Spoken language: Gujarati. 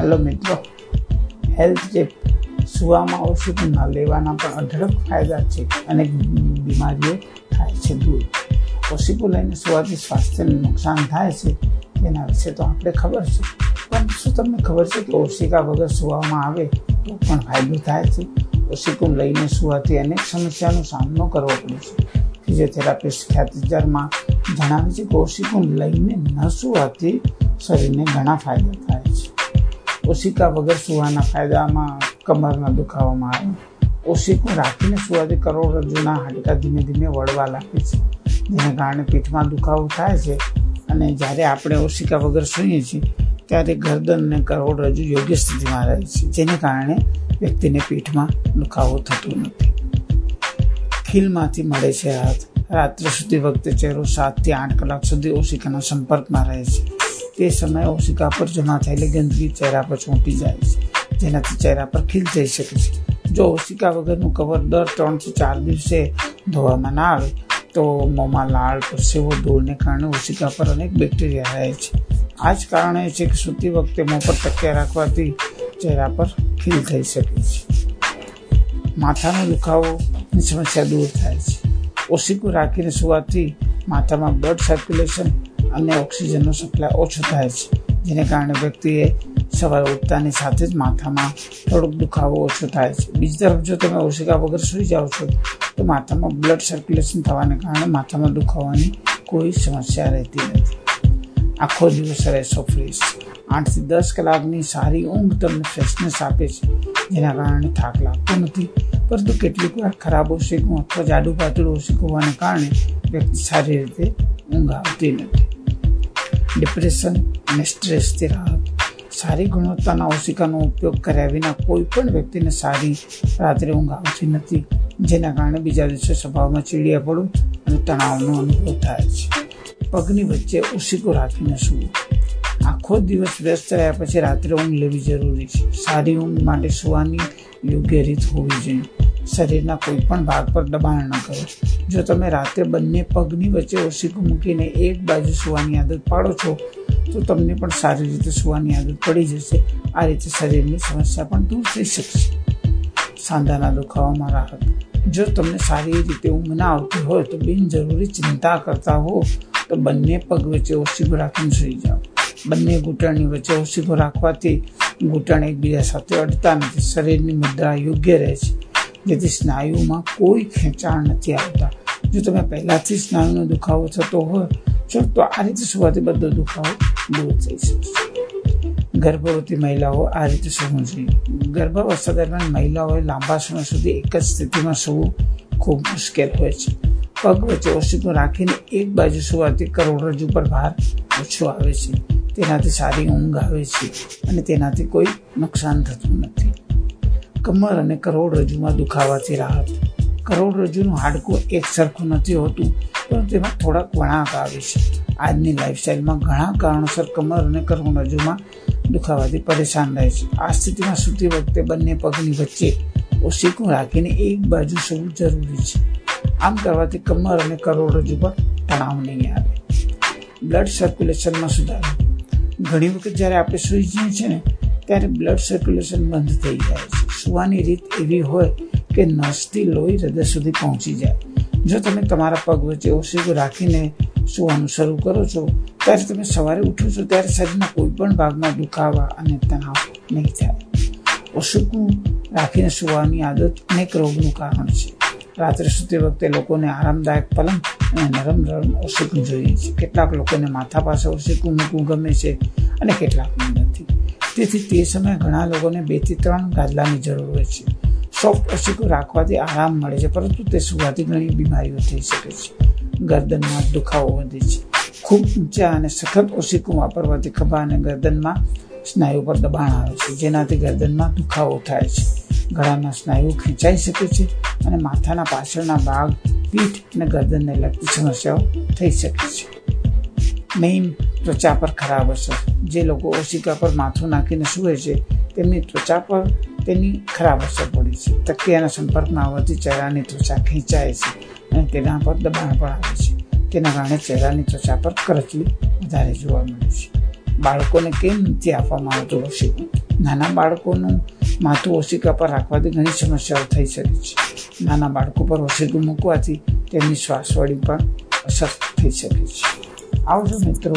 હેલો મિત્રો હેલ્થ જે સુવામાં ઓછું ન લેવાના પણ અઢળક ફાયદા છે અને બીમારીઓ થાય છે દૂર. ઓશીકું લઈને સુવાથી સ્વાસ્થ્યને નુકસાન થાય છે તેના વિશે તો આપણે ખબર છે. પણ શું તમને ખબર છે કે ઓશિકા વગર સુવામાં આવે તો પણ ફાયદો થાય છે? ઓશિકું લઈને સુવાથી અનેક સમસ્યાનો સામનો કરવો પડે છે. ફિઝિયોથેરાપિસ્ટ ખ્યાતિજારમાં જણાવે છે કે ઓશિકું લઈને ન સુવાથી શરીરને ઘણા ફાયદા થાય છે. ઓશિકા વગર સુવાના ફાયદામાં કમરના દુખાવામાં આવે. ઓશિકો રાખીને સુવાથી કરોડરજ્જુના હાડકા ધીમે ધીમે વળવા લાગે છે. જેના કારણે પીઠમાં દુખાવો થાય છે. અને જ્યારે આપણે ઓશિકા વગર સૂઈએ છીએ, ત્યારે ગરદન અને કરોડરજ્જુ યોગ્ય સ્થિતિમાં રહે છે. જેને કારણે વ્યક્તિને પીઠમાં દુખાવો થતો નથી. ખીલમાંથી મળે છે હાથ. રાત્રે સુધી વખતે ચહેરો સાતથી આઠ કલાક સુધી ઓશિકાના સંપર્કમાં રહે છે. તે સમયે ઓશિકા પર જમા થયેલી ગંદકી ચહેરા પર છૂટી જાય છે. જેનાથી ચહેરા પર ખીલ થઈ શકે છે. જો ઓશિકા વગરનું કવર દર ત્રણથી ચાર દિવસે ધોવામાં ના આવે, તો મોંમાં લાળ, પરસેવો, ધૂળને કારણે ઓશિકા પર અનેક બેક્ટેરિયા રહે છે. આ જ કારણે છે કે સૂતી વખતે મોં પર તકિયા રાખવાથી ચહેરા પર ખીલ થઈ શકે છે. માથાનો દુખાવોની સમસ્યા દૂર થાય છે. ઓશિકું રાખીને સુવાથી માથામાં બ્લડ સર્ક્યુલેશન અને ઓક્સિજનનો સપ્લાય ઓછો થાય છે. જેને કારણે વ્યક્તિએ સવારે ઉઠતાની સાથે જ માથામાં થોડોક દુખાવો ઓછો થાય છે. બીજી તરફ જો તમે ઓશિકા વગર સૂઈ જાઓ છો, તો માથામાં બ્લડ સર્ક્યુલેશન થવાને કારણે માથામાં દુખાવાની કોઈ સમસ્યા રહેતી નથી. આખો દિવસ રહેશો ફ્રેશ. આઠથી દસ કલાકની સારી ઊંઘ તમને ફ્રેશનેસ આપે છે. જેના કારણે થાક લાગતો નથી, પરંતુ કેટલીક વાર ખરાબ ઓશિકું અથવા જાડુ પાતળું ઓશિકું હોવાને કારણે વ્યક્તિ સારી રીતે ઊંઘ આવતી નથી. ડિપ્રેશન અને સ્ટ્રેસથી રાહત. સારી ગુણવત્તાના ઓશિકાનો ઉપયોગ કર્યા વિના કોઈ પણ વ્યક્તિને સારી રાત્રે ઊંઘ આવતી નથી. જેના કારણે બીજા દિવસે સ્વભાવમાં ચીડિયા પડવું અને તણાવનો અનુભવ થાય છે. પગની વચ્ચે ઓશિકો રાખીને સૂવું. આખો દિવસ વ્યસ્ત રહ્યા પછી રાત્રે ઊંઘ લેવી જરૂરી છે. સારી ઊંઘ માટે સુવાની યોગ્ય રીત હોવી જોઈએ. શરીરના કોઈ પણ ભાગ પર દબાણ ન કરો. જો તમે રાત્રે બંને પગની વચ્ચે ઓશિકું મૂકીને એક બાજુ સુવાની આદત પાડો છો, તો તમને પણ સારી રીતે સુવાની આદત પડી જશે. આ રીતે શરીરની સમસ્યા પણ દૂર થઈ શકશે. સાંધાના દુખાવામાં રાહત. જો તમને સારી રીતે ઊંઘ ના આવતી હોય, તો બિનજરૂરી ચિંતા કરતા હો, તો બંને પગ વચ્ચે ઓશિકો રાખીને સુઈ જાઓ. બંને ઘૂંટણની વચ્ચે ઓશિકો રાખવાથી ઘૂંટણ એકબીજા સાથે અડતા નથી. શરીરની મુદ્રા યોગ્ય રહે છે. જેથી સ્નાયુમાં કોઈ ખેંચાણ નથી આવતા. જો તમે પહેલાંથી સ્નાયુનો દુખાવો થતો હોય છો તો આ રીતે સુવાથી બધો દુખાવો દૂર થઈ શકશે ગર્ભવતી મહિલાઓ આ રીતે સૂવું જોઈએ ગર્ભાવસ્થા દરમિયાન મહિલાઓએ લાંબા સમય સુધી એક જ સ્થિતિમાં સૂવું ખૂબ મુશ્કેલ હોય છે. પગ વચ્ચે ઓશિકું રાખીને એક બાજુ સુવાથી કરોડરજ્જુ પર ભાર ઓછો આવે છે. તેનાથી સારી ઊંઘ આવે છે અને તેનાથી કોઈ નુકસાન થતું નથી. કમર અને કરોડરજ્જુમાં દુખાવાથી રાહત. કરોડરજ્જુનું હાડકું એક સરખું નથી હોતું, પણ તેમાં થોડાક વળાંક આવે છે. આજની લાઈફસ્ટાઈલમાં ઘણા કારણોસર કમર અને કરોડરજ્જુમાં દુખાવાથી પરેશાન રહે છે. આ સ્થિતિમાં સૂતી વખતે બંને પગની વચ્ચે ઓશીકું રાખીને એક બાજુ સૂવું જરૂરી છે. આમ કરવાથી કમર અને કરોડરજ્જુ પર તણાવ નહીં આવે. બ્લડ સર્ક્યુલેશનમાં સુધારો. ઘણી વખત જ્યારે આપણે સૂઈ જઈએ છીએ ને ત્યારે બ્લડ સર્ક્યુલેશન બંધ થઈ જાય છે. સુવાની રીત એવી હોય કે નસથી લોહી હૃદય સુધી પહોંચી જાય. જો તમે તમારા પગ વચ્ચે ઓશિકું રાખીને સુવાનું શરૂ કરો છો, ત્યારે તમે સવારે ઉઠો છો, ત્યારે શરીરના કોઈ પણ ભાગમાં દુખાવા અને તણાવ નહીં થાય. ઓસુકું રાખીને સુવાની આદત અનેક રોગનું કારણ છે. રાત્રે સૂતી વખતે લોકોને આરામદાયક પલંગ અને નરમ નરમ ઓશિકું જોઈએ છે. કેટલાક લોકોને માથા પાસે ઓશિકું મૂકવું ગમે છે અને કેટલાકને નથી. તેથી તે સમયે ઘણા લોકોને બેથી ત્રણ ગાદલાની જરૂર હોય છે. સોફ્ટ ઓશિકું રાખવાથી આરામ મળે છે, પરંતુ તે સુવાથી ઘણી બીમારીઓ થઈ શકે છે. ગરદનમાં દુખાવો વધે છે. ખૂબ ઊંચા અને સખત ઓશિકું વાપરવાથી ખભા અને ગરદનમાં સ્નાયુ પર દબાણ આવે છે, જેનાથી ગરદનમાં દુખાવો થાય છે. ગળાના સ્નાયુ ખેંચાઈ શકે છે અને માથાના પાછળના ભાગ, પીઠ અને ગરદનને લગતી સમસ્યાઓ થઈ શકે છે. મેઇન ત્વચા પર ખરાબ અસર. જે લોકો ઓશિકા પર માથું નાખીને સૂવે છે, તેમની ત્વચા પર તેની ખરાબ અસર પડી છે. તકિયાના સંપર્કમાં આવવાથી ચહેરાની ત્વચા ખેંચાય છે અને તેના પર દબાણ પણ આવે છે. તેના કારણે ચહેરાની ત્વચા પર કરચલી વધારે જોવા મળે છે. બાળકોને કેમ નથી આપવામાં આવતું ઓશિકું? નાના બાળકોનું માથું ઓશિકા પર રાખવાથી ઘણી સમસ્યાઓ થઈ શકે છે. નાના બાળકો પર ઓશિકું મૂકવાથી તેમની શ્વાસવાળી પણ અસર થઈ શકે છે. આવજો મિત્રો.